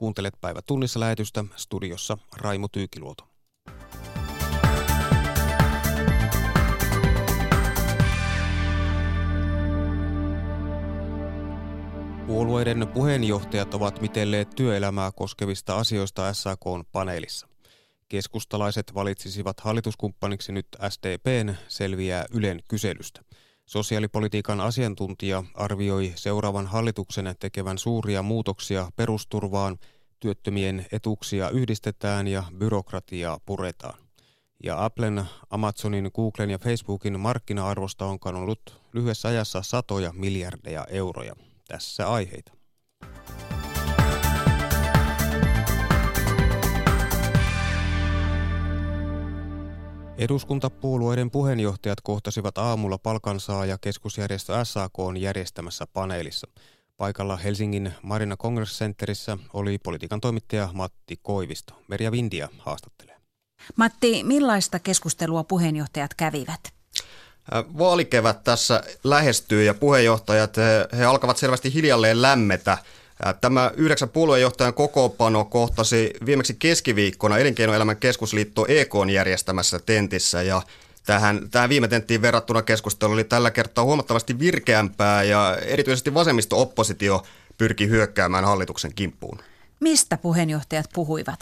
Kuuntelet päivä tunnissa lähetystä studiossa Raimo Tyykiluoto. Puolueiden puheenjohtajat ovat mitelleet työelämää koskevista asioista SAKn paneelissa. Keskustalaiset valitsisivat hallituskumppaniksi nyt SDPn selviää Ylen kyselystä. Sosiaalipolitiikan asiantuntija arvioi seuraavan hallituksen tekevän suuria muutoksia perusturvaan, työttömien etuuksia yhdistetään ja byrokratiaa puretaan. Ja Applen, Amazonin, Googlen ja Facebookin markkina-arvosta on kadonnut lyhyessä ajassa satoja miljardeja euroja. Tässä aiheita. Eduskuntapuolueiden puheenjohtajat kohtasivat aamulla palkansaaja keskusjärjestö SAK järjestämässä paneelissa. Paikalla Helsingin Marina Congress Centerissä oli politiikan toimittaja Matti Koivisto. Merja Vindia haastattelee. Matti, millaista keskustelua puheenjohtajat kävivät? Vaalikevät tässä lähestyy ja puheenjohtajat he, he alkavat selvästi hiljalleen lämmetä – Tämä yhdeksän puoluejohtajan kokoopano kohtasi viimeksi keskiviikkona Elinkeinoelämän keskusliitto EK järjestämässä tentissä ja Tähän, tähän viime tenttiin verrattuna keskustelu oli tällä kertaa huomattavasti virkeämpää ja erityisesti vasemmisto-oppositio pyrki hyökkäämään hallituksen kimppuun. Mistä puheenjohtajat puhuivat?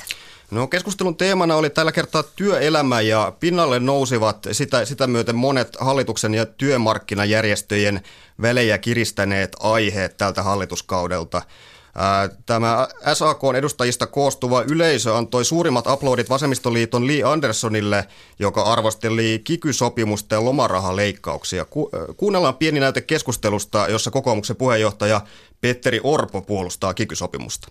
No keskustelun teemana oli tällä kertaa työelämä ja pinnalle nousivat sitä, sitä myöten monet hallituksen ja työmarkkinajärjestöjen välejä kiristäneet aiheet tältä hallituskaudelta. Tämä SAK edustajista koostuva yleisö antoi suurimmat aplodit Vasemmistoliiton Lee Anderssonille, joka arvosteli kiky-sopimusta ja lomarahaleikkauksia. Ku- kuunnellaan pieni näyte keskustelusta, jossa kokoomuksen puheenjohtaja Petteri Orpo puolustaa kiky-sopimusta.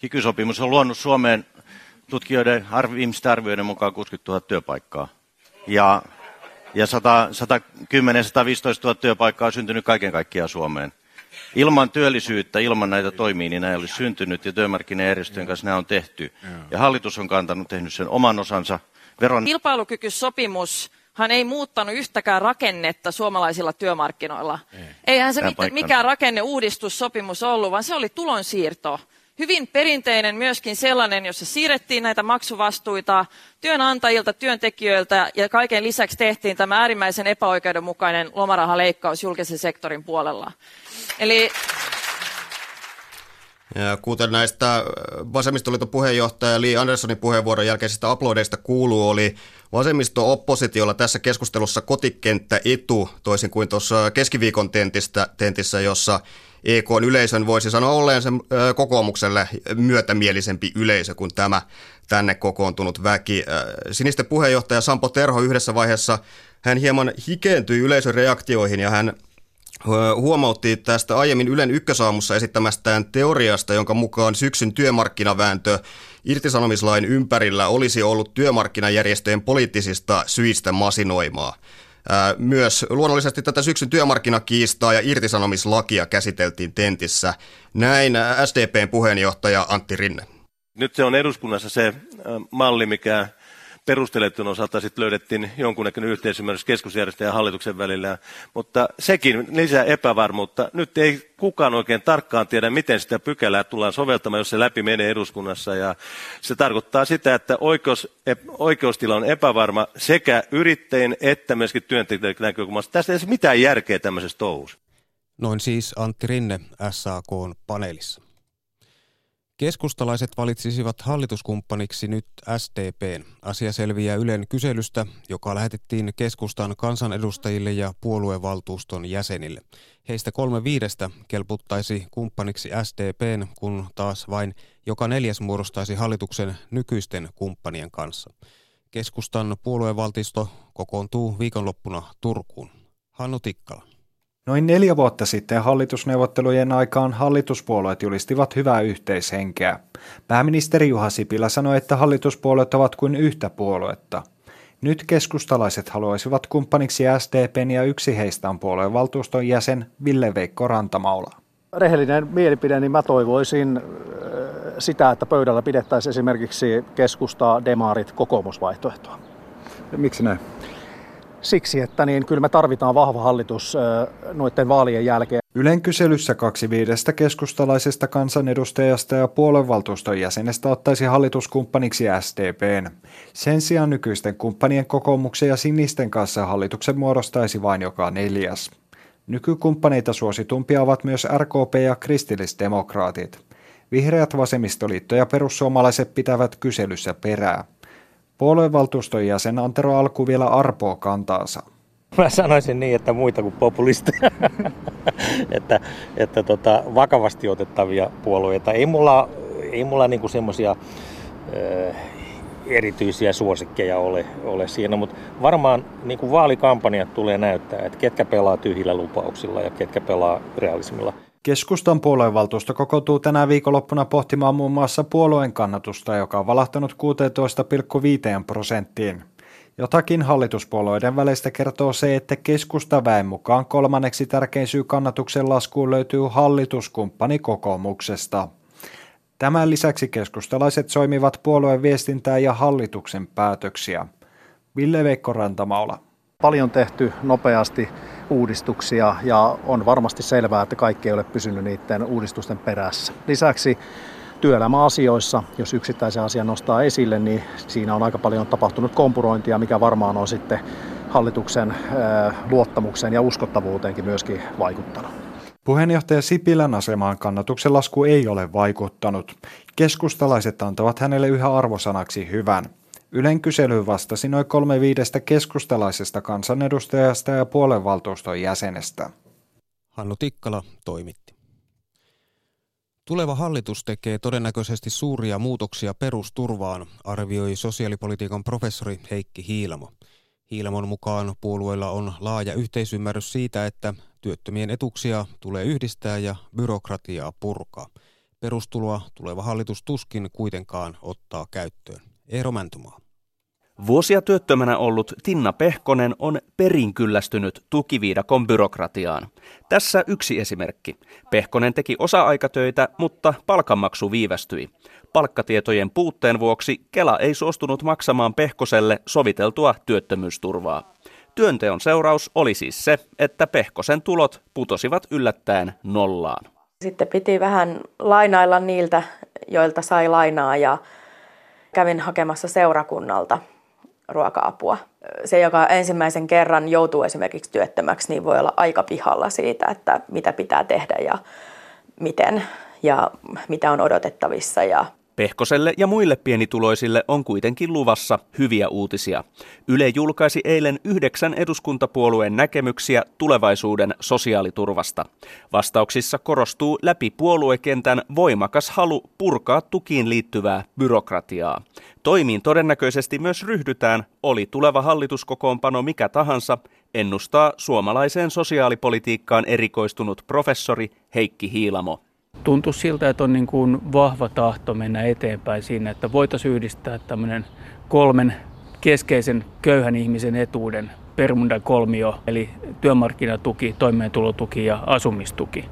Kiky-sopimus on luonut Suomeen tutkijoiden viimeisten arvioiden mukaan 60 000 työpaikkaa. Ja, ja 110-115 000 työpaikkaa on syntynyt kaiken kaikkiaan Suomeen. Ilman työllisyyttä, ilman näitä toimia, niin nämä ei olisi syntynyt ja työmarkkinajärjestöjen kanssa nämä on tehty. Ja hallitus on kantanut, tehnyt sen oman osansa. Veron... Kilpailukykysopimus hän ei muuttanut yhtäkään rakennetta suomalaisilla työmarkkinoilla. Ei. Eihän se mit, mikään rakenneuudistussopimus ollut, vaan se oli tulonsiirto hyvin perinteinen myöskin sellainen, jossa siirrettiin näitä maksuvastuita työnantajilta, työntekijöiltä ja kaiken lisäksi tehtiin tämä äärimmäisen epäoikeudenmukainen lomarahaleikkaus julkisen sektorin puolella. Eli ja kuten näistä vasemmistoliiton puheenjohtaja Lee Anderssonin puheenvuoron jälkeisistä aplodeista kuuluu, oli vasemmisto-oppositiolla tässä keskustelussa kotikenttä etu, toisin kuin tuossa keskiviikon tentistä, tentissä, jossa EK yleisön voisi sanoa olleen sen kokoomukselle myötämielisempi yleisö kuin tämä tänne kokoontunut väki. Sinisten puheenjohtaja Sampo Terho yhdessä vaiheessa hän hieman hikeentyi yleisön reaktioihin ja hän huomautti tästä aiemmin Ylen ykkösaamussa esittämästään teoriasta, jonka mukaan syksyn työmarkkinavääntö irtisanomislain ympärillä olisi ollut työmarkkinajärjestöjen poliittisista syistä masinoimaa. Myös luonnollisesti tätä syksyn työmarkkinakiistaa ja irtisanomislakia käsiteltiin tentissä. Näin SDPn puheenjohtaja Antti Rinne. Nyt se on eduskunnassa se malli, mikä perusteletun osalta sitten löydettiin jonkunnäköinen yhteisymmärrys keskusjärjestöjen ja hallituksen välillä, mutta sekin lisää epävarmuutta. Nyt ei kukaan oikein tarkkaan tiedä, miten sitä pykälää tullaan soveltamaan, jos se läpi menee eduskunnassa. Ja se tarkoittaa sitä, että oikeus, oikeustila on epävarma sekä yrittäjien että myöskin työntekijöiden näkökulmasta. Tästä ei ole mitään järkeä tämmöisessä touhussa. Noin siis Antti Rinne SAK paneelissa. Keskustalaiset valitsisivat hallituskumppaniksi nyt SDPn. Asia selviää Ylen kyselystä, joka lähetettiin keskustan kansanedustajille ja puoluevaltuuston jäsenille. Heistä kolme viidestä kelputtaisi kumppaniksi SDPn, kun taas vain joka neljäs muodostaisi hallituksen nykyisten kumppanien kanssa. Keskustan puoluevaltisto kokoontuu viikonloppuna Turkuun. Hannu Tikkala. Noin neljä vuotta sitten hallitusneuvottelujen aikaan hallituspuolueet julistivat hyvää yhteishenkeä. Pääministeri Juha Sipilä sanoi, että hallituspuolueet ovat kuin yhtä puoluetta. Nyt keskustalaiset haluaisivat kumppaniksi SDPn ja yksi heistä on puolueen valtuuston jäsen Ville-Veikko Rantamaula. Rehellinen mielipide, niin mä toivoisin äh, sitä, että pöydällä pidettäisiin esimerkiksi keskustaa, demarit, kokoomusvaihtoehtoa. Ja miksi näin? Siksi, että niin kyllä me tarvitaan vahva hallitus noiden vaalien jälkeen. Ylen kyselyssä kaksi viidestä keskustalaisesta kansanedustajasta ja puoluevaltuuston jäsenestä ottaisi hallituskumppaniksi SDPn. Sen sijaan nykyisten kumppanien kokoomuksen ja sinisten kanssa hallituksen muodostaisi vain joka neljäs. Nykykumppaneita suositumpia ovat myös RKP ja kristillisdemokraatit. Vihreät, vasemmistoliitto ja perussuomalaiset pitävät kyselyssä perää. Puoluevaltuuston jäsen Antero Alku vielä arpoo kantaansa. Mä sanoisin niin, että muita kuin populisteja. että että tota, vakavasti otettavia puolueita. Ei mulla, ei mulla niinku semmoisia erityisiä suosikkeja ole, ole siinä, mutta varmaan niin kuin vaalikampanjat tulee näyttää, että ketkä pelaa tyhjillä lupauksilla ja ketkä pelaa realismilla. Keskustan puoluevaltuusto kokoontuu tänä viikonloppuna pohtimaan muun muassa puolueen kannatusta, joka on valahtanut 16,5 prosenttiin. Jotakin hallituspuolueiden välistä kertoo se, että keskusta väen mukaan kolmanneksi tärkein syy kannatuksen laskuun löytyy hallituskumppani kokoomuksesta. Tämän lisäksi keskustalaiset soimivat puolueen viestintää ja hallituksen päätöksiä. Ville Veikko Rantamaula. Paljon tehty nopeasti uudistuksia ja on varmasti selvää, että kaikki ei ole pysynyt niiden uudistusten perässä. Lisäksi työelämäasioissa, jos yksittäisen asian nostaa esille, niin siinä on aika paljon tapahtunut kompurointia, mikä varmaan on sitten hallituksen luottamukseen ja uskottavuuteenkin myöskin vaikuttanut. Puheenjohtaja Sipilän asemaan kannatuksen lasku ei ole vaikuttanut. Keskustalaiset antavat hänelle yhä arvosanaksi hyvän. Ylen kyselyyn vastasi noin kolme viidestä keskustalaisesta kansanedustajasta ja puolenvaltuuston jäsenestä. Hannu Tikkala toimitti. Tuleva hallitus tekee todennäköisesti suuria muutoksia perusturvaan, arvioi sosiaalipolitiikan professori Heikki Hiilamo. Hiilamon mukaan puolueella on laaja yhteisymmärrys siitä, että työttömien etuksia tulee yhdistää ja byrokratiaa purkaa. Perustuloa tuleva hallitus tuskin kuitenkaan ottaa käyttöön. Eero Mäntymaa. Vuosia työttömänä ollut Tinna Pehkonen on perinkyllästynyt tukiviidakon byrokratiaan. Tässä yksi esimerkki. Pehkonen teki osa-aikatöitä, mutta palkanmaksu viivästyi. Palkkatietojen puutteen vuoksi Kela ei suostunut maksamaan Pehkoselle soviteltua työttömyysturvaa. Työnteon seuraus oli siis se, että Pehkosen tulot putosivat yllättäen nollaan. Sitten piti vähän lainailla niiltä, joilta sai lainaa ja kävin hakemassa seurakunnalta ruoka-apua. Se, joka ensimmäisen kerran joutuu esimerkiksi työttömäksi, niin voi olla aika pihalla siitä, että mitä pitää tehdä ja miten ja mitä on odotettavissa ja Pehkoselle ja muille pienituloisille on kuitenkin luvassa hyviä uutisia. Yle julkaisi eilen yhdeksän eduskuntapuolueen näkemyksiä tulevaisuuden sosiaaliturvasta. Vastauksissa korostuu läpi puoluekentän voimakas halu purkaa tukiin liittyvää byrokratiaa. Toimiin todennäköisesti myös ryhdytään, oli tuleva hallituskokoonpano mikä tahansa, ennustaa suomalaiseen sosiaalipolitiikkaan erikoistunut professori Heikki Hiilamo tuntuu siltä, että on niin kuin vahva tahto mennä eteenpäin siinä, että voitaisiin yhdistää tämmöinen kolmen keskeisen köyhän ihmisen etuuden Permundan kolmio, eli työmarkkinatuki, toimeentulotuki ja asumistuki.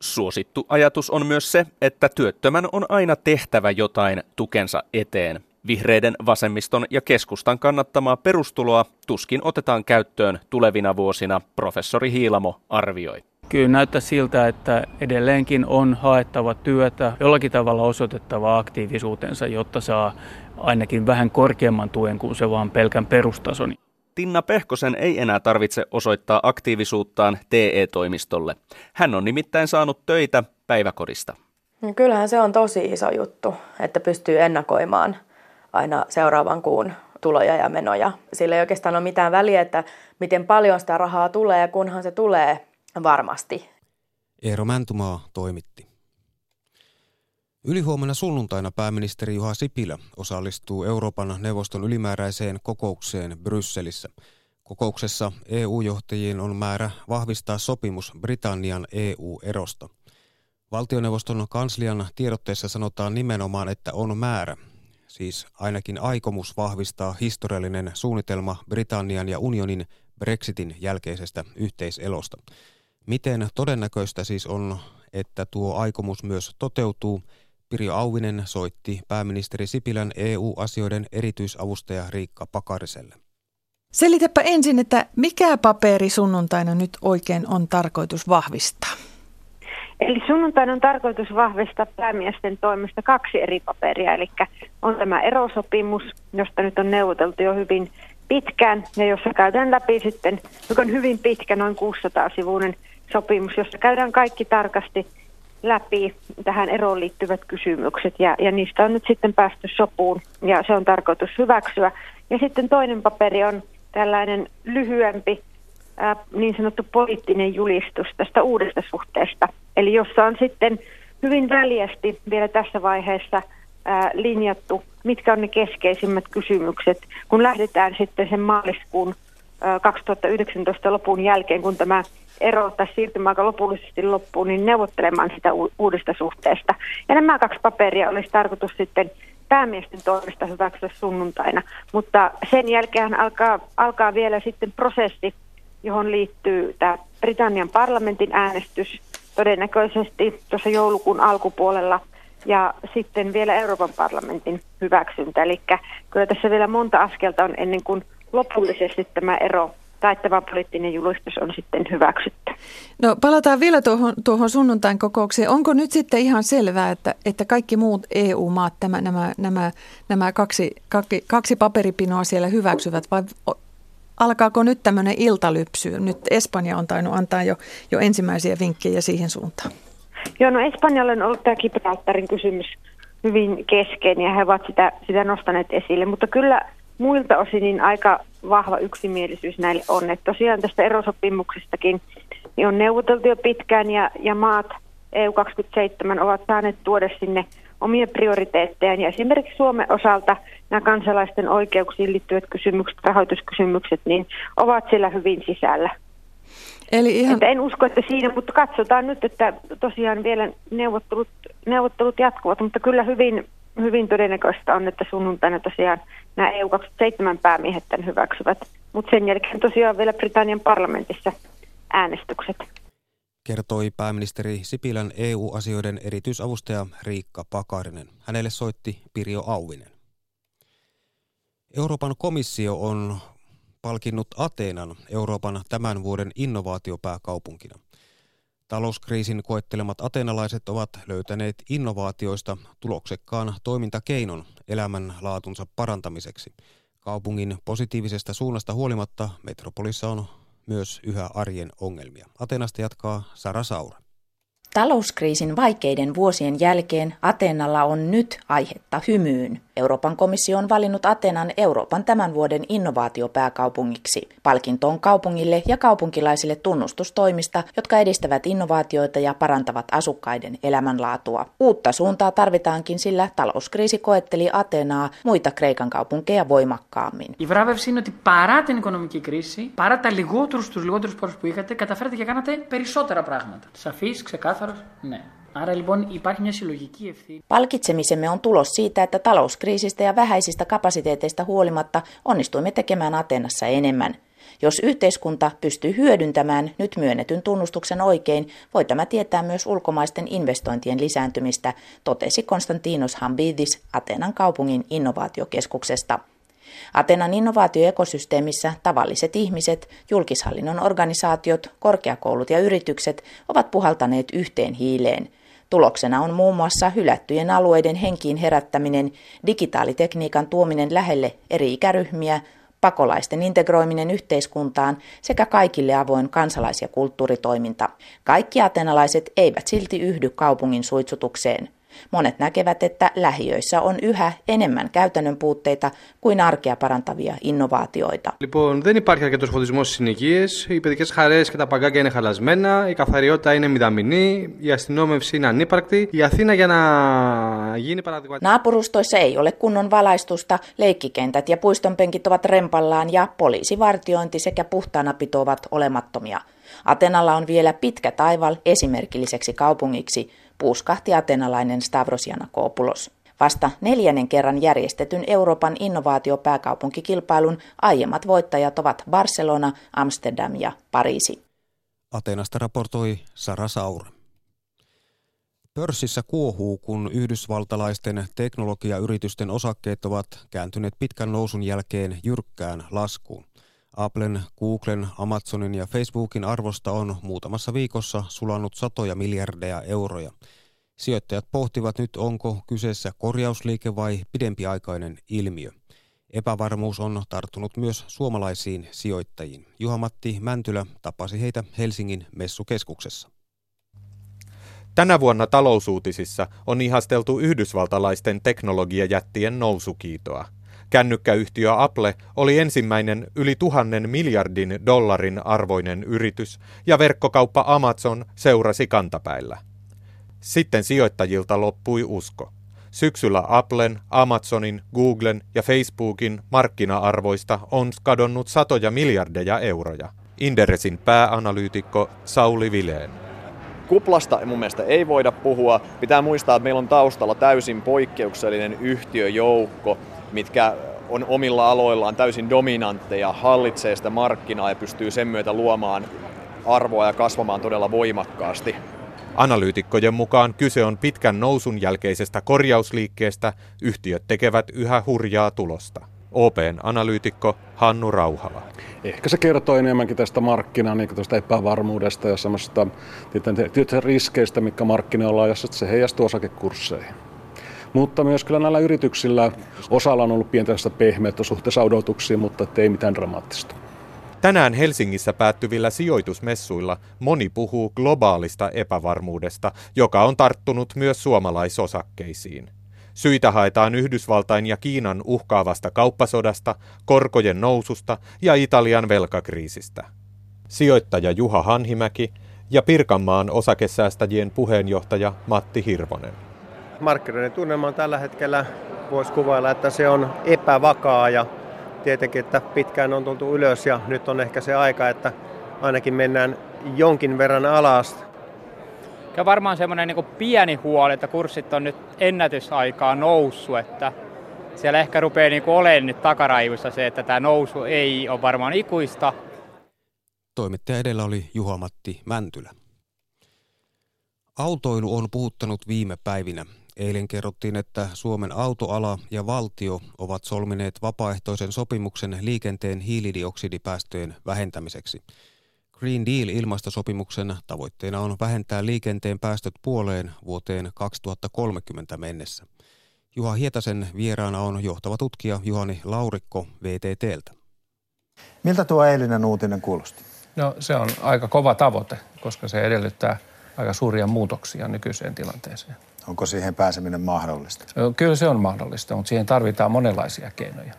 Suosittu ajatus on myös se, että työttömän on aina tehtävä jotain tukensa eteen. Vihreiden, vasemmiston ja keskustan kannattamaa perustuloa tuskin otetaan käyttöön tulevina vuosina, professori Hiilamo arvioi. Kyllä näyttää siltä, että edelleenkin on haettava työtä, jollakin tavalla osoitettava aktiivisuutensa, jotta saa ainakin vähän korkeamman tuen kuin se vaan pelkän perustason. Tinna Pehkosen ei enää tarvitse osoittaa aktiivisuuttaan TE-toimistolle. Hän on nimittäin saanut töitä päiväkodista. No kyllähän se on tosi iso juttu, että pystyy ennakoimaan aina seuraavan kuun tuloja ja menoja. Sillä ei oikeastaan ole mitään väliä, että miten paljon sitä rahaa tulee, kunhan se tulee varmasti. Eero Mäntumaa toimitti. Ylihuomenna sunnuntaina pääministeri Juha Sipilä osallistuu Euroopan neuvoston ylimääräiseen kokoukseen Brysselissä. Kokouksessa EU-johtajien on määrä vahvistaa sopimus Britannian EU-erosta. Valtioneuvoston kanslian tiedotteessa sanotaan nimenomaan, että on määrä, siis ainakin aikomus vahvistaa historiallinen suunnitelma Britannian ja unionin Brexitin jälkeisestä yhteiselosta. Miten todennäköistä siis on, että tuo aikomus myös toteutuu? Pirjo Auvinen soitti pääministeri Sipilän EU-asioiden erityisavustaja Riikka Pakariselle. Selitäpä ensin, että mikä paperi sunnuntaina nyt oikein on tarkoitus vahvistaa? Eli sunnuntaina on tarkoitus vahvistaa päämiesten toimesta kaksi eri paperia, eli on tämä erosopimus, josta nyt on neuvoteltu jo hyvin pitkään ja jossa käydään läpi sitten, joka on hyvin pitkä, noin 600-sivuinen sopimus, jossa käydään kaikki tarkasti läpi tähän eroon liittyvät kysymykset ja, ja niistä on nyt sitten päästy sopuun ja se on tarkoitus hyväksyä. Ja sitten toinen paperi on tällainen lyhyempi ää, niin sanottu poliittinen julistus tästä uudesta suhteesta. Eli jossa on sitten hyvin väljästi vielä tässä vaiheessa ää, linjattu, mitkä on ne keskeisimmät kysymykset, kun lähdetään sitten sen maaliskuun ää, 2019 lopun jälkeen, kun tämä ero tai siirtymäaika lopullisesti loppuu, niin neuvottelemaan sitä uudesta suhteesta. Ja nämä kaksi paperia olisi tarkoitus sitten päämiesten toimesta hyväksyä sunnuntaina, mutta sen jälkeen alkaa, alkaa vielä sitten prosessi, johon liittyy tämä Britannian parlamentin äänestys todennäköisesti tuossa joulukuun alkupuolella ja sitten vielä Euroopan parlamentin hyväksyntä. Eli kyllä tässä vielä monta askelta on ennen kuin lopullisesti tämä ero taittava poliittinen julistus on sitten hyväksytty. No palataan vielä tuohon, tuohon sunnuntain kokoukseen. Onko nyt sitten ihan selvää, että, että kaikki muut EU-maat tämä, nämä, nämä, nämä kaksi, kaksi, kaksi paperipinoa siellä hyväksyvät vai alkaako nyt tämmöinen iltalypsy? Nyt Espanja on tainnut antaa jo, jo ensimmäisiä vinkkejä siihen suuntaan. Joo, no Espanjalle on ollut tämä Gibraltarin kysymys hyvin keskeinen ja he ovat sitä, sitä nostaneet esille, mutta kyllä muilta osin niin aika vahva yksimielisyys näille on. Että tosiaan tästä erosopimuksestakin niin on neuvoteltu jo pitkään ja, ja maat EU27 ovat saaneet tuoda sinne omia prioriteettejaan. Ja esimerkiksi Suomen osalta nämä kansalaisten oikeuksiin liittyvät kysymykset, rahoituskysymykset, niin ovat siellä hyvin sisällä. Eli ihan... että en usko, että siinä, mutta katsotaan nyt, että tosiaan vielä neuvottelut, neuvottelut jatkuvat, mutta kyllä hyvin, hyvin todennäköistä on, että sunnuntaina tosiaan nämä EU27 päämiehet tämän hyväksyvät. Mutta sen jälkeen tosiaan vielä Britannian parlamentissa äänestykset. Kertoi pääministeri Sipilän EU-asioiden erityisavustaja Riikka Pakarinen. Hänelle soitti Pirjo Auvinen. Euroopan komissio on palkinnut Ateenan Euroopan tämän vuoden innovaatiopääkaupunkina. Talouskriisin koettelemat ateenalaiset ovat löytäneet innovaatioista tuloksekkaan toimintakeinon elämänlaatunsa parantamiseksi. Kaupungin positiivisesta suunnasta huolimatta metropolissa on myös yhä arjen ongelmia. Atenasta jatkaa Sara Saura. Talouskriisin vaikeiden vuosien jälkeen Ateenalla on nyt aihetta hymyyn. Euroopan komissio on valinnut Atenan Euroopan tämän vuoden innovaatiopääkaupungiksi. Palkinto on kaupungille ja kaupunkilaisille tunnustustoimista, jotka edistävät innovaatioita ja parantavat asukkaiden elämänlaatua. Uutta suuntaa tarvitaankin, sillä talouskriisi koetteli Atenaa muita Kreikan kaupunkeja voimakkaammin. Η βράβευση είναι ότι παρά την οικονομική κρίση, παρά τα λιγότερου του λιγότερου πόρου που είχατε, καταφέρατε και κάνατε περισσότερα πράγματα. Σαφή, ξεκάθαρο, ναι. Άρα λοιπόν υπάρχει μια συλλογική ευθύνη. Palkitsemisemme on tulos siitä, että talouskriisistä ja vähäisistä kapasiteeteista huolimatta onnistuimme tekemään Atenassa enemmän. Jos yhteiskunta pystyy hyödyntämään nyt myönnetyn tunnustuksen oikein, voi tämä tietää myös ulkomaisten investointien lisääntymistä, totesi Konstantinos Hambidis Atenan kaupungin innovaatiokeskuksesta. Atenan innovaatioekosysteemissä tavalliset ihmiset, julkishallinnon organisaatiot, korkeakoulut ja yritykset ovat puhaltaneet yhteen hiileen. Tuloksena on muun muassa hylättyjen alueiden henkiin herättäminen, digitaalitekniikan tuominen lähelle eri ikäryhmiä, pakolaisten integroiminen yhteiskuntaan sekä kaikille avoin kansalais- ja kulttuuritoiminta. Kaikki atenalaiset eivät silti yhdy kaupungin suitsutukseen. Monet näkevät, että lähiöissä on yhä enemmän käytännön puutteita kuin arkea parantavia innovaatioita. Λοιπόν, δεν υπάρχει αρκετό φωτισμό στι συνοικίε, οι παιδικέ χαρέ και τα παγκάκια είναι χαλασμένα, η καθαριότητα είναι μηδαμινή, η αστυνόμευση είναι ανύπαρκτη. Η Αθήνα για να γίνει παραδειγματικά. Naapurustoissa ei ole kunnon valaistusta, leikkikentät ja puistonpenkit ovat rempallaan ja poliisivartiointi sekä puhtaanapito ovat olemattomia. Atenalla on vielä pitkä taival esimerkilliseksi kaupungiksi, puuskahti atenalainen Stavros Janakopoulos. Vasta neljännen kerran järjestetyn Euroopan innovaatiopääkaupunkikilpailun aiemmat voittajat ovat Barcelona, Amsterdam ja Pariisi. Atenasta raportoi Sara Saure. Pörssissä kuohuu, kun yhdysvaltalaisten teknologiayritysten osakkeet ovat kääntyneet pitkän nousun jälkeen jyrkkään laskuun. Applen, Googlen, Amazonin ja Facebookin arvosta on muutamassa viikossa sulannut satoja miljardeja euroja. Sijoittajat pohtivat nyt, onko kyseessä korjausliike vai pidempiaikainen ilmiö. Epävarmuus on tarttunut myös suomalaisiin sijoittajiin. Juha-Matti Mäntylä tapasi heitä Helsingin messukeskuksessa. Tänä vuonna talousuutisissa on ihasteltu yhdysvaltalaisten teknologiajättien nousukiitoa. Kännykkäyhtiö Apple oli ensimmäinen yli tuhannen miljardin dollarin arvoinen yritys ja verkkokauppa Amazon seurasi kantapäillä. Sitten sijoittajilta loppui usko. Syksyllä Applen, Amazonin, Googlen ja Facebookin markkina-arvoista on kadonnut satoja miljardeja euroja. Inderesin pääanalyytikko Sauli Vileen. Kuplasta mun mielestä ei voida puhua. Pitää muistaa, että meillä on taustalla täysin poikkeuksellinen yhtiöjoukko, mitkä on omilla aloillaan täysin dominantteja, hallitsee sitä markkinaa ja pystyy sen myötä luomaan arvoa ja kasvamaan todella voimakkaasti. Analyytikkojen mukaan kyse on pitkän nousun jälkeisestä korjausliikkeestä, yhtiöt tekevät yhä hurjaa tulosta. OPn analyytikko Hannu Rauhala. Ehkä se kertoo enemmänkin tästä markkinan niin tästä epävarmuudesta ja semmoista riskeistä, mikä markkinoilla on, jos se heijastuu osakekursseihin. Mutta myös kyllä näillä yrityksillä osalla on ollut pientä pehmeitä suhteessa odotuksiin, mutta ei mitään dramaattista. Tänään Helsingissä päättyvillä sijoitusmessuilla moni puhuu globaalista epävarmuudesta, joka on tarttunut myös suomalaisosakkeisiin. Syitä haetaan Yhdysvaltain ja Kiinan uhkaavasta kauppasodasta, korkojen noususta ja Italian velkakriisistä. Sijoittaja Juha Hanhimäki ja Pirkanmaan osakesäästäjien puheenjohtaja Matti Hirvonen. Markkinoiden tunnelma on tällä hetkellä, voisi kuvailla, että se on epävakaa ja tietenkin, että pitkään on tultu ylös ja nyt on ehkä se aika, että ainakin mennään jonkin verran alas. Ja varmaan semmoinen niin pieni huoli, että kurssit on nyt ennätysaikaa noussut, että siellä ehkä rupeaa niin olemaan nyt takaraivussa se, että tämä nousu ei ole varmaan ikuista. Toimittaja edellä oli Juha-Matti Mäntylä. Autoilu on puhuttanut viime päivinä. Eilen kerrottiin, että Suomen autoala ja valtio ovat solmineet vapaaehtoisen sopimuksen liikenteen hiilidioksidipäästöjen vähentämiseksi. Green Deal-ilmastosopimuksen tavoitteena on vähentää liikenteen päästöt puoleen vuoteen 2030 mennessä. Juha Hietasen vieraana on johtava tutkija Juhani Laurikko VTTltä. Miltä tuo eilinen uutinen kuulosti? No se on aika kova tavoite, koska se edellyttää aika suuria muutoksia nykyiseen tilanteeseen. Onko siihen pääseminen mahdollista? Kyllä se on mahdollista, mutta siihen tarvitaan monenlaisia keinoja.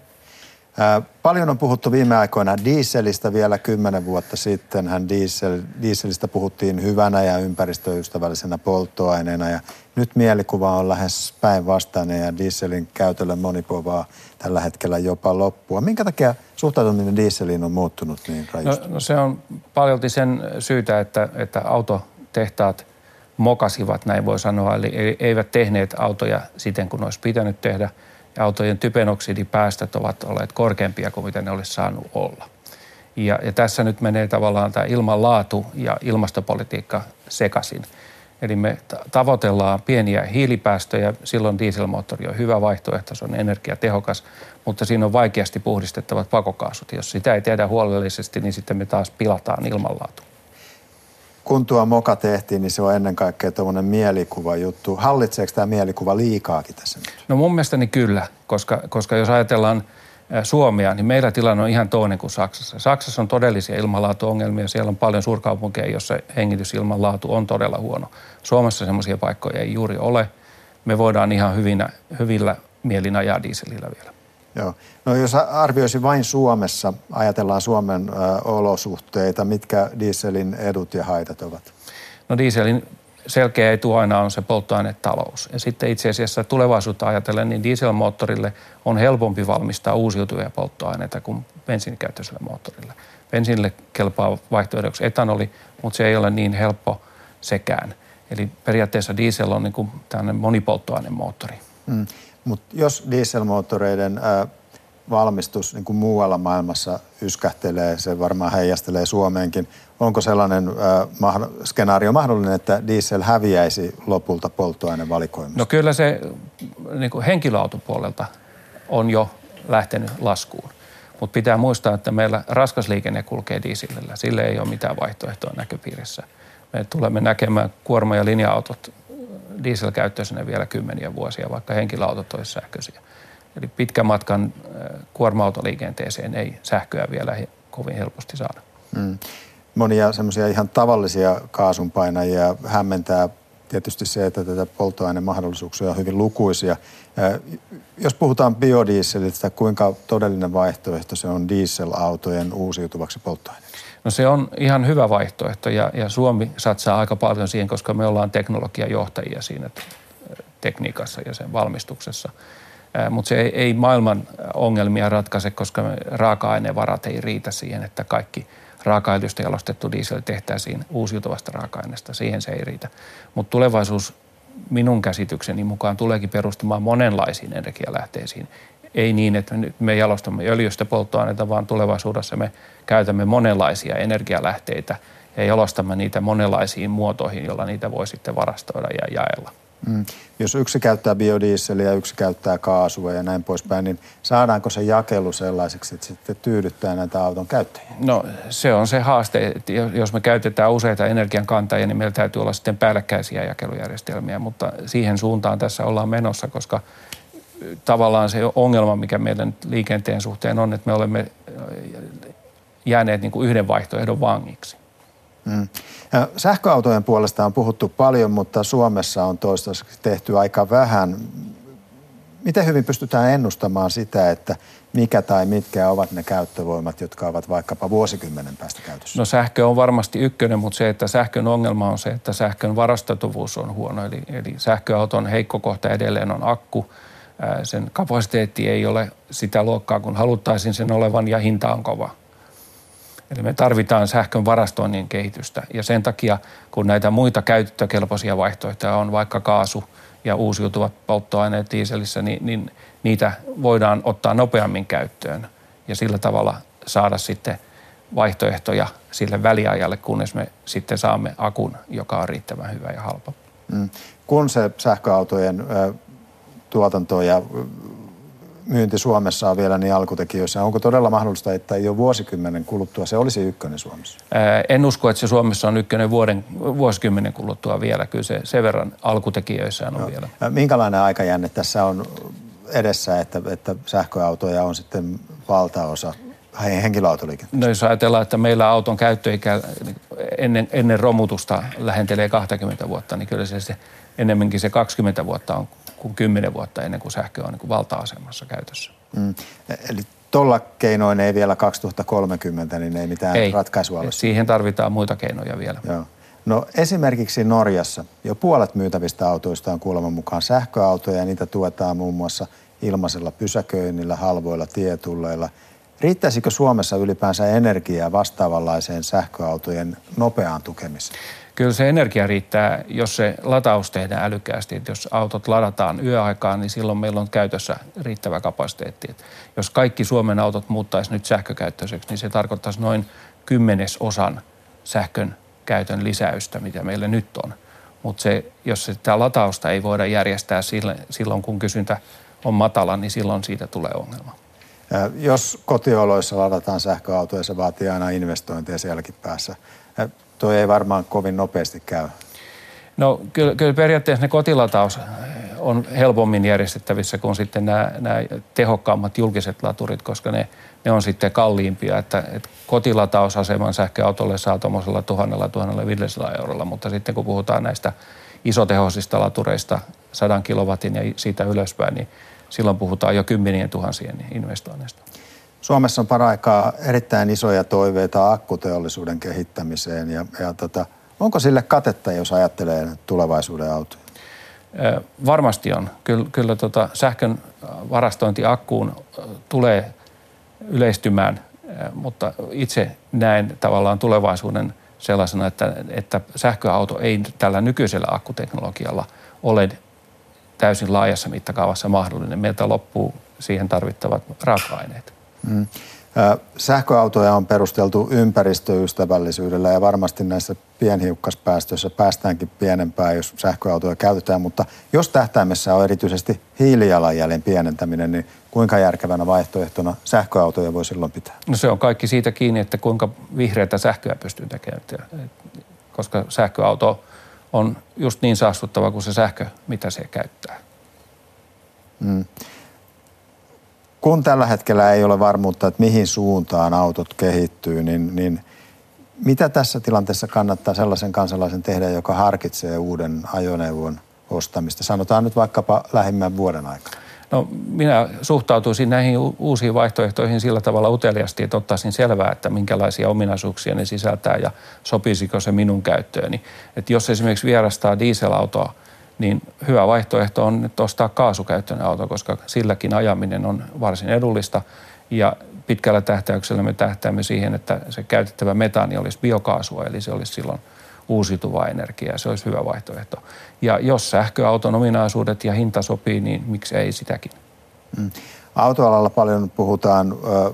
Paljon on puhuttu viime aikoina dieselistä vielä kymmenen vuotta sitten. Hän diesel, dieselistä puhuttiin hyvänä ja ympäristöystävällisenä polttoaineena ja nyt mielikuva on lähes päinvastainen ja dieselin käytölle monipovaa tällä hetkellä jopa loppua. Minkä takia suhtautuminen dieseliin on muuttunut niin rajusti? No, no se on paljolti sen syytä, että, että autotehtaat – mokasivat, näin voi sanoa, eli eivät tehneet autoja siten kuin olisi pitänyt tehdä. Ja autojen typenoksidipäästöt ovat olleet korkeampia kuin mitä ne olisi saanut olla. Ja, ja tässä nyt menee tavallaan tämä ilmanlaatu ja ilmastopolitiikka sekaisin. Eli me tavoitellaan pieniä hiilipäästöjä, silloin dieselmoottori on hyvä vaihtoehto, se on energiatehokas, mutta siinä on vaikeasti puhdistettavat pakokaasut. Jos sitä ei tehdä huolellisesti, niin sitten me taas pilataan ilmanlaatu kun tuo moka tehtiin, niin se on ennen kaikkea tuommoinen mielikuva juttu. Hallitseeko tämä mielikuva liikaakin tässä nyt? No mun mielestäni kyllä, koska, koska jos ajatellaan Suomea, niin meillä tilanne on ihan toinen kuin Saksassa. Saksassa on todellisia ilmanlaatuongelmia. Siellä on paljon suurkaupunkeja, joissa hengitysilmanlaatu on todella huono. Suomessa semmoisia paikkoja ei juuri ole. Me voidaan ihan hyvinä, hyvillä mielin ajaa dieselillä vielä. Joo. No jos arvioisi vain Suomessa, ajatellaan Suomen ö, olosuhteita, mitkä dieselin edut ja haitat ovat? No dieselin selkeä etu aina on se polttoainetalous. Ja sitten itse asiassa tulevaisuutta ajatellen, niin dieselmoottorille on helpompi valmistaa uusiutuvia polttoaineita kuin bensiinikäyttöiselle moottorille. Bensiinille kelpaa vaihtoehdoksi etanoli, mutta se ei ole niin helppo sekään. Eli periaatteessa diesel on niin kuin tämmöinen monipolttoainemoottori. Mm. Mutta jos dieselmoottoreiden ää, valmistus niin kuin muualla maailmassa yskähtelee, se varmaan heijastelee Suomeenkin. Onko sellainen mahd- skenaario mahdollinen, että diesel häviäisi lopulta polttoainevalikoimista? No kyllä se niin kuin henkilöautopuolelta on jo lähtenyt laskuun. Mutta pitää muistaa, että meillä raskas liikenne kulkee dieselillä. Sille ei ole mitään vaihtoehtoa näköpiirissä. Me tulemme näkemään kuorma- ja linja-autot dieselkäyttöisenä vielä kymmeniä vuosia, vaikka henkilöautot olisivat sähköisiä. Eli pitkän matkan kuorma-autoliikenteeseen ei sähköä vielä kovin helposti saada. Mm. Monia semmoisia ihan tavallisia kaasunpainajia hämmentää tietysti se, että tätä polttoainemahdollisuuksia on hyvin lukuisia. Jos puhutaan biodieselistä, kuinka todellinen vaihtoehto se on dieselautojen uusiutuvaksi polttoaineeksi? No se on ihan hyvä vaihtoehto ja, ja Suomi satsaa aika paljon siihen, koska me ollaan teknologiajohtajia siinä tekniikassa ja sen valmistuksessa. Mutta se ei, ei maailman ongelmia ratkaise, koska raaka-ainevarat ei riitä siihen, että kaikki raaka jalostettu diesel tehtäisiin uusiutuvasta raaka-aineesta. Siihen se ei riitä. Mutta tulevaisuus minun käsitykseni mukaan tuleekin perustumaan monenlaisiin energialähteisiin. Ei niin, että me jalostamme öljystä polttoaineita, vaan tulevaisuudessa me käytämme monenlaisia energialähteitä ja jalostamme niitä monenlaisiin muotoihin, joilla niitä voi sitten varastoida ja jaella. Mm. Jos yksi käyttää biodieseliä yksi käyttää kaasua ja näin poispäin, niin saadaanko se jakelu sellaiseksi, että sitten tyydyttää näitä auton käyttäjiä? No se on se haaste. Että jos me käytetään useita energiankantajia, niin meillä täytyy olla sitten päällekkäisiä jakelujärjestelmiä, mutta siihen suuntaan tässä ollaan menossa, koska tavallaan se ongelma, mikä meidän liikenteen suhteen on, että me olemme jääneet niin kuin yhden vaihtoehdon vangiksi. Mm. Sähköautojen puolesta on puhuttu paljon, mutta Suomessa on toistaiseksi tehty aika vähän. Miten hyvin pystytään ennustamaan sitä, että mikä tai mitkä ovat ne käyttövoimat, jotka ovat vaikkapa vuosikymmenen päästä käytössä? No sähkö on varmasti ykkönen, mutta se, että sähkön ongelma on se, että sähkön varastoituvuus on huono. Eli, eli sähköauton heikko kohta edelleen on akku. Sen kapasiteetti ei ole sitä luokkaa, kun haluttaisiin sen olevan ja hinta on kova. Eli me tarvitaan sähkön varastoinnin kehitystä ja sen takia, kun näitä muita käyttökelpoisia vaihtoehtoja on, vaikka kaasu ja uusiutuvat polttoaineet dieselissä, niin, niin niitä voidaan ottaa nopeammin käyttöön ja sillä tavalla saada sitten vaihtoehtoja sille väliajalle, kunnes me sitten saamme akun, joka on riittävän hyvä ja halpa. Mm. Kun se sähköautojen ö, tuotanto ja myynti Suomessa on vielä niin alkutekijöissä. Onko todella mahdollista, että jo vuosikymmenen kuluttua se olisi ykkönen Suomessa? Ää, en usko, että se Suomessa on ykkönen vuoden, vuosikymmenen kuluttua vielä. Kyllä se sen verran alkutekijöissä on no. vielä. Minkälainen aikajänne tässä on edessä, että, että sähköautoja on sitten valtaosa henkilöautoliikenteessä? No jos ajatellaan, että meillä auton käyttöikä ennen, ennen romutusta lähentelee 20 vuotta, niin kyllä se, se enemmänkin se 20 vuotta on kuin 10 vuotta ennen kuin sähkö on niin valta-asemassa käytössä. Mm. Eli tuolla keinoin ei vielä 2030, niin ei mitään ei. ratkaisua ole. Siihen tarvitaan muita keinoja vielä. Joo. No esimerkiksi Norjassa jo puolet myytävistä autoista on kuuleman mukaan sähköautoja ja niitä tuetaan muun muassa ilmaisella pysäköinnillä, halvoilla tietulleilla. Riittäisikö Suomessa ylipäänsä energiaa vastaavanlaiseen sähköautojen nopeaan tukemiseen? Kyllä se energia riittää, jos se lataus tehdään älykkäästi. Että jos autot ladataan yöaikaan, niin silloin meillä on käytössä riittävä kapasiteetti. Että jos kaikki Suomen autot muuttaisi nyt sähkökäyttöiseksi, niin se tarkoittaisi noin kymmenesosan sähkön käytön lisäystä, mitä meillä nyt on. Mutta se, jos sitä latausta ei voida järjestää silloin, kun kysyntä on matala, niin silloin siitä tulee ongelma. Jos kotioloissa ladataan sähköautoja, se vaatii aina investointeja sielläkin päässä tuo ei varmaan kovin nopeasti käy. No kyllä, kyllä periaatteessa ne kotilataus on helpommin järjestettävissä kuin sitten nämä, nämä tehokkaammat julkiset laturit, koska ne, ne on sitten kalliimpia. Että, että kotilatausaseman sähköautolle saa tuommoisella tuhannella, tuhannella eurolla, mutta sitten kun puhutaan näistä isotehoisista latureista, sadan kilowatin ja siitä ylöspäin, niin silloin puhutaan jo kymmenien tuhansien investoinneista. Suomessa on paraikaa erittäin isoja toiveita akkuteollisuuden kehittämiseen ja, ja tota, onko sille katetta, jos ajattelee tulevaisuuden autoja? Varmasti on. Kyllä, kyllä tota sähkön varastointi akkuun tulee yleistymään, mutta itse näen tavallaan tulevaisuuden sellaisena, että, että sähköauto ei tällä nykyisellä akkuteknologialla ole täysin laajassa mittakaavassa mahdollinen. Meiltä loppuu siihen tarvittavat raaka-aineet. Mm. Sähköautoja on perusteltu ympäristöystävällisyydellä ja varmasti näissä pienhiukkaspäästöissä päästäänkin pienempään, jos sähköautoja käytetään. Mutta jos tähtäimessä on erityisesti hiilijalanjäljen pienentäminen, niin kuinka järkevänä vaihtoehtona sähköautoja voi silloin pitää? No se on kaikki siitä kiinni, että kuinka vihreätä sähköä pystyy tekemään, koska sähköauto on just niin saastuttava kuin se sähkö, mitä se käyttää. Mm kun tällä hetkellä ei ole varmuutta, että mihin suuntaan autot kehittyy, niin, niin mitä tässä tilanteessa kannattaa sellaisen kansalaisen tehdä, joka harkitsee uuden ajoneuvon ostamista? Sanotaan nyt vaikkapa lähimmän vuoden aikana. No minä suhtautuisin näihin uusiin vaihtoehtoihin sillä tavalla uteliasti, että ottaisin selvää, että minkälaisia ominaisuuksia ne sisältää ja sopisiko se minun käyttööni. Että jos esimerkiksi vierastaa dieselautoa, niin hyvä vaihtoehto on nyt ostaa kaasukäyttöinen auto, koska silläkin ajaminen on varsin edullista ja pitkällä tähtäyksellä me tähtäämme siihen, että se käytettävä metaani olisi biokaasua, eli se olisi silloin uusiutuvaa energiaa. Se olisi hyvä vaihtoehto. Ja jos sähköauton ominaisuudet ja hinta sopii, niin miksi ei sitäkin? Mm. Autoalalla paljon puhutaan ö,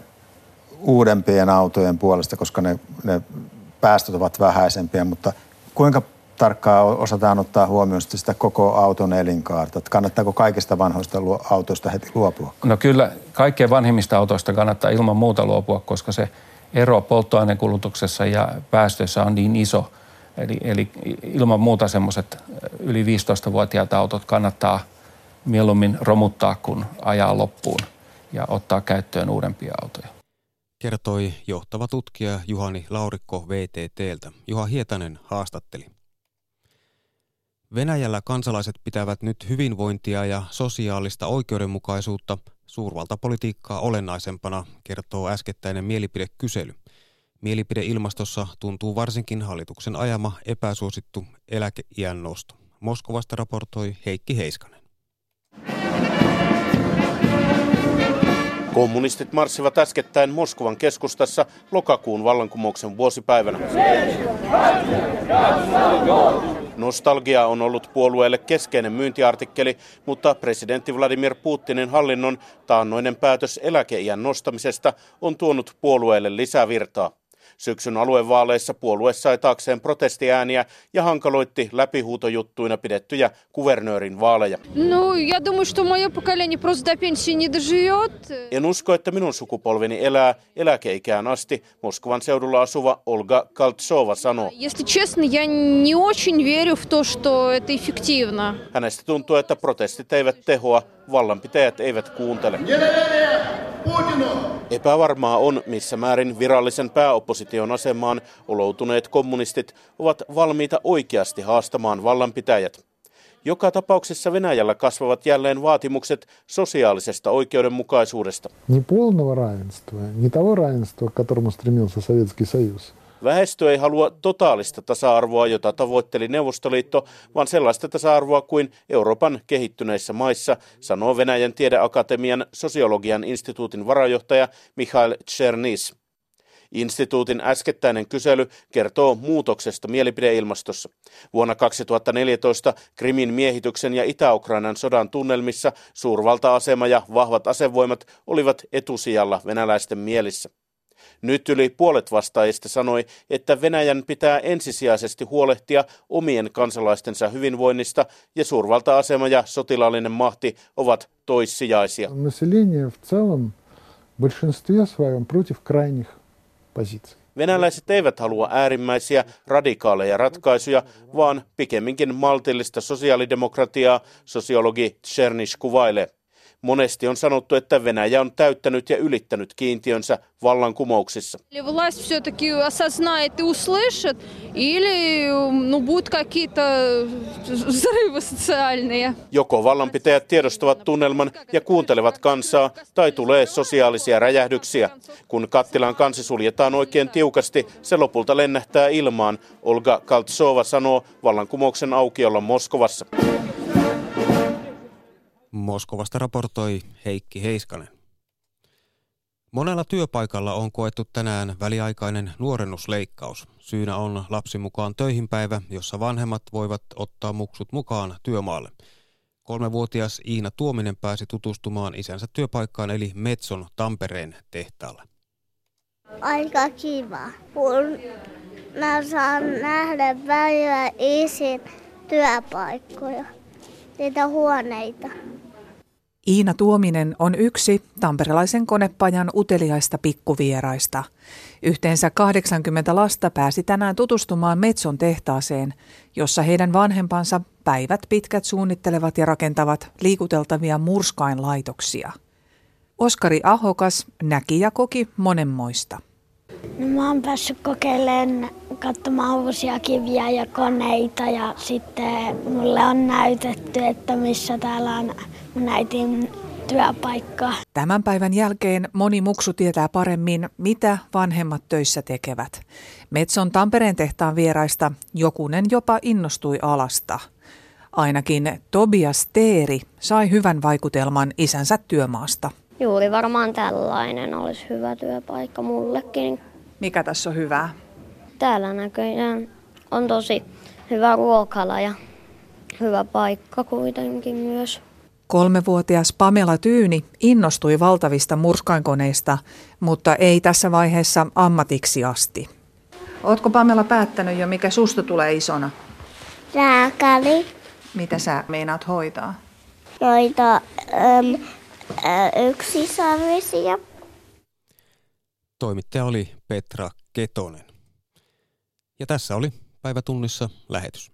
uudempien autojen puolesta, koska ne, ne päästöt ovat vähäisempiä, mutta kuinka tarkkaan osataan ottaa huomioon sitä koko auton elinkaarta? Että kannattaako kaikista vanhoista autoista heti luopua? No kyllä kaikkein vanhimmista autoista kannattaa ilman muuta luopua, koska se ero polttoainekulutuksessa ja päästöissä on niin iso. Eli, eli ilman muuta semmoiset yli 15-vuotiaat autot kannattaa mieluummin romuttaa kuin ajaa loppuun ja ottaa käyttöön uudempia autoja. Kertoi johtava tutkija Juhani Laurikko VTTltä. Juha Hietanen haastatteli. Venäjällä kansalaiset pitävät nyt hyvinvointia ja sosiaalista oikeudenmukaisuutta suurvaltapolitiikkaa olennaisempana, kertoo äskettäinen mielipidekysely. Mielipideilmastossa tuntuu varsinkin hallituksen ajama epäsuosittu eläkeiän nosto. Moskovasta raportoi Heikki Heiskanen. Kommunistit marssivat äskettäin Moskovan keskustassa lokakuun vallankumouksen vuosipäivänä. Nostalgia on ollut puolueelle keskeinen myyntiartikkeli, mutta presidentti Vladimir Putinin hallinnon taannoinen päätös eläkeiän nostamisesta on tuonut puolueelle lisävirtaa. Syksyn aluevaaleissa puolue sai taakseen protestiääniä ja hankaloitti läpihuutojuttuina pidettyjä kuvernöörin vaaleja. No, я думаю, что мое поколение просто до пенсии не доживет. En usko, että minun sukupolveni elää eläkeikään asti, Moskovan seudulla asuva Olga Kaltsova sanoo. Если честно, я не очень верю в то, что это эффективно. Hänestä tuntuu, että protestit eivät tehoa, vallanpitäjät eivät kuuntele. Epävarmaa on, missä määrin virallisen pääopposition asemaan oloutuneet kommunistit ovat valmiita oikeasti haastamaan vallanpitäjät. Joka tapauksessa Venäjällä kasvavat jälleen vaatimukset sosiaalisesta oikeudenmukaisuudesta. Не полного равенства, не того равенства, к которому стремился Советский Союз. Väestö ei halua totaalista tasa-arvoa, jota tavoitteli Neuvostoliitto, vaan sellaista tasa-arvoa kuin Euroopan kehittyneissä maissa, sanoo Venäjän tiedeakatemian sosiologian instituutin varajohtaja Mikhail Chernis. Instituutin äskettäinen kysely kertoo muutoksesta mielipideilmastossa. Vuonna 2014 Krimin miehityksen ja Itä-Ukrainan sodan tunnelmissa suurvalta-asema ja vahvat asevoimat olivat etusijalla venäläisten mielissä. Nyt yli puolet vastaajista sanoi, että Venäjän pitää ensisijaisesti huolehtia omien kansalaistensa hyvinvoinnista ja suurvalta-asema ja sotilaallinen mahti ovat toissijaisia. Venäläiset eivät halua äärimmäisiä radikaaleja ratkaisuja, vaan pikemminkin maltillista sosiaalidemokratiaa, sosiologi Chernish kuvailee. Monesti on sanottu, että Venäjä on täyttänyt ja ylittänyt kiintiönsä vallankumouksissa. Joko vallanpitäjät tiedostavat tunnelman ja kuuntelevat kansaa, tai tulee sosiaalisia räjähdyksiä. Kun kattilan kansi suljetaan oikein tiukasti, se lopulta lennähtää ilmaan, Olga Kaltsova sanoo vallankumouksen aukiolla Moskovassa. Moskovasta raportoi Heikki Heiskanen. Monella työpaikalla on koettu tänään väliaikainen nuorennusleikkaus. Syynä on lapsi mukaan töihinpäivä, jossa vanhemmat voivat ottaa muksut mukaan työmaalle. Kolmevuotias Iina Tuominen pääsi tutustumaan isänsä työpaikkaan eli Metson Tampereen tehtaalle. Aika kiva, kun mä saan nähdä välillä isin työpaikkoja, niitä huoneita. Iina Tuominen on yksi tamperelaisen konepajan uteliaista pikkuvieraista. Yhteensä 80 lasta pääsi tänään tutustumaan Metson tehtaaseen, jossa heidän vanhempansa päivät pitkät suunnittelevat ja rakentavat liikuteltavia murskainlaitoksia. Oskari Ahokas näki ja koki monenmoista. No, mä oon päässyt kokeilemaan katsomaan uusia kiviä ja koneita ja sitten mulle on näytetty, että missä täällä on mun äitin työpaikka. Tämän päivän jälkeen moni muksu tietää paremmin, mitä vanhemmat töissä tekevät. Metson Tampereen tehtaan vieraista jokunen jopa innostui alasta. Ainakin Tobias Teeri sai hyvän vaikutelman isänsä työmaasta. Juuri varmaan tällainen olisi hyvä työpaikka mullekin. Mikä tässä on hyvää? Täällä näköjään on tosi hyvä ruokala ja hyvä paikka kuitenkin myös. Kolmevuotias Pamela Tyyni innostui valtavista murskainkoneista, mutta ei tässä vaiheessa ammatiksi asti. Ootko Pamela päättänyt jo, mikä susta tulee isona? Lääkäri. Mitä sä meinaat hoitaa? Noita äm, ä, yksisarvisia. Toimittaja oli Petra Ketonen. Ja tässä oli päivätunnissa lähetys.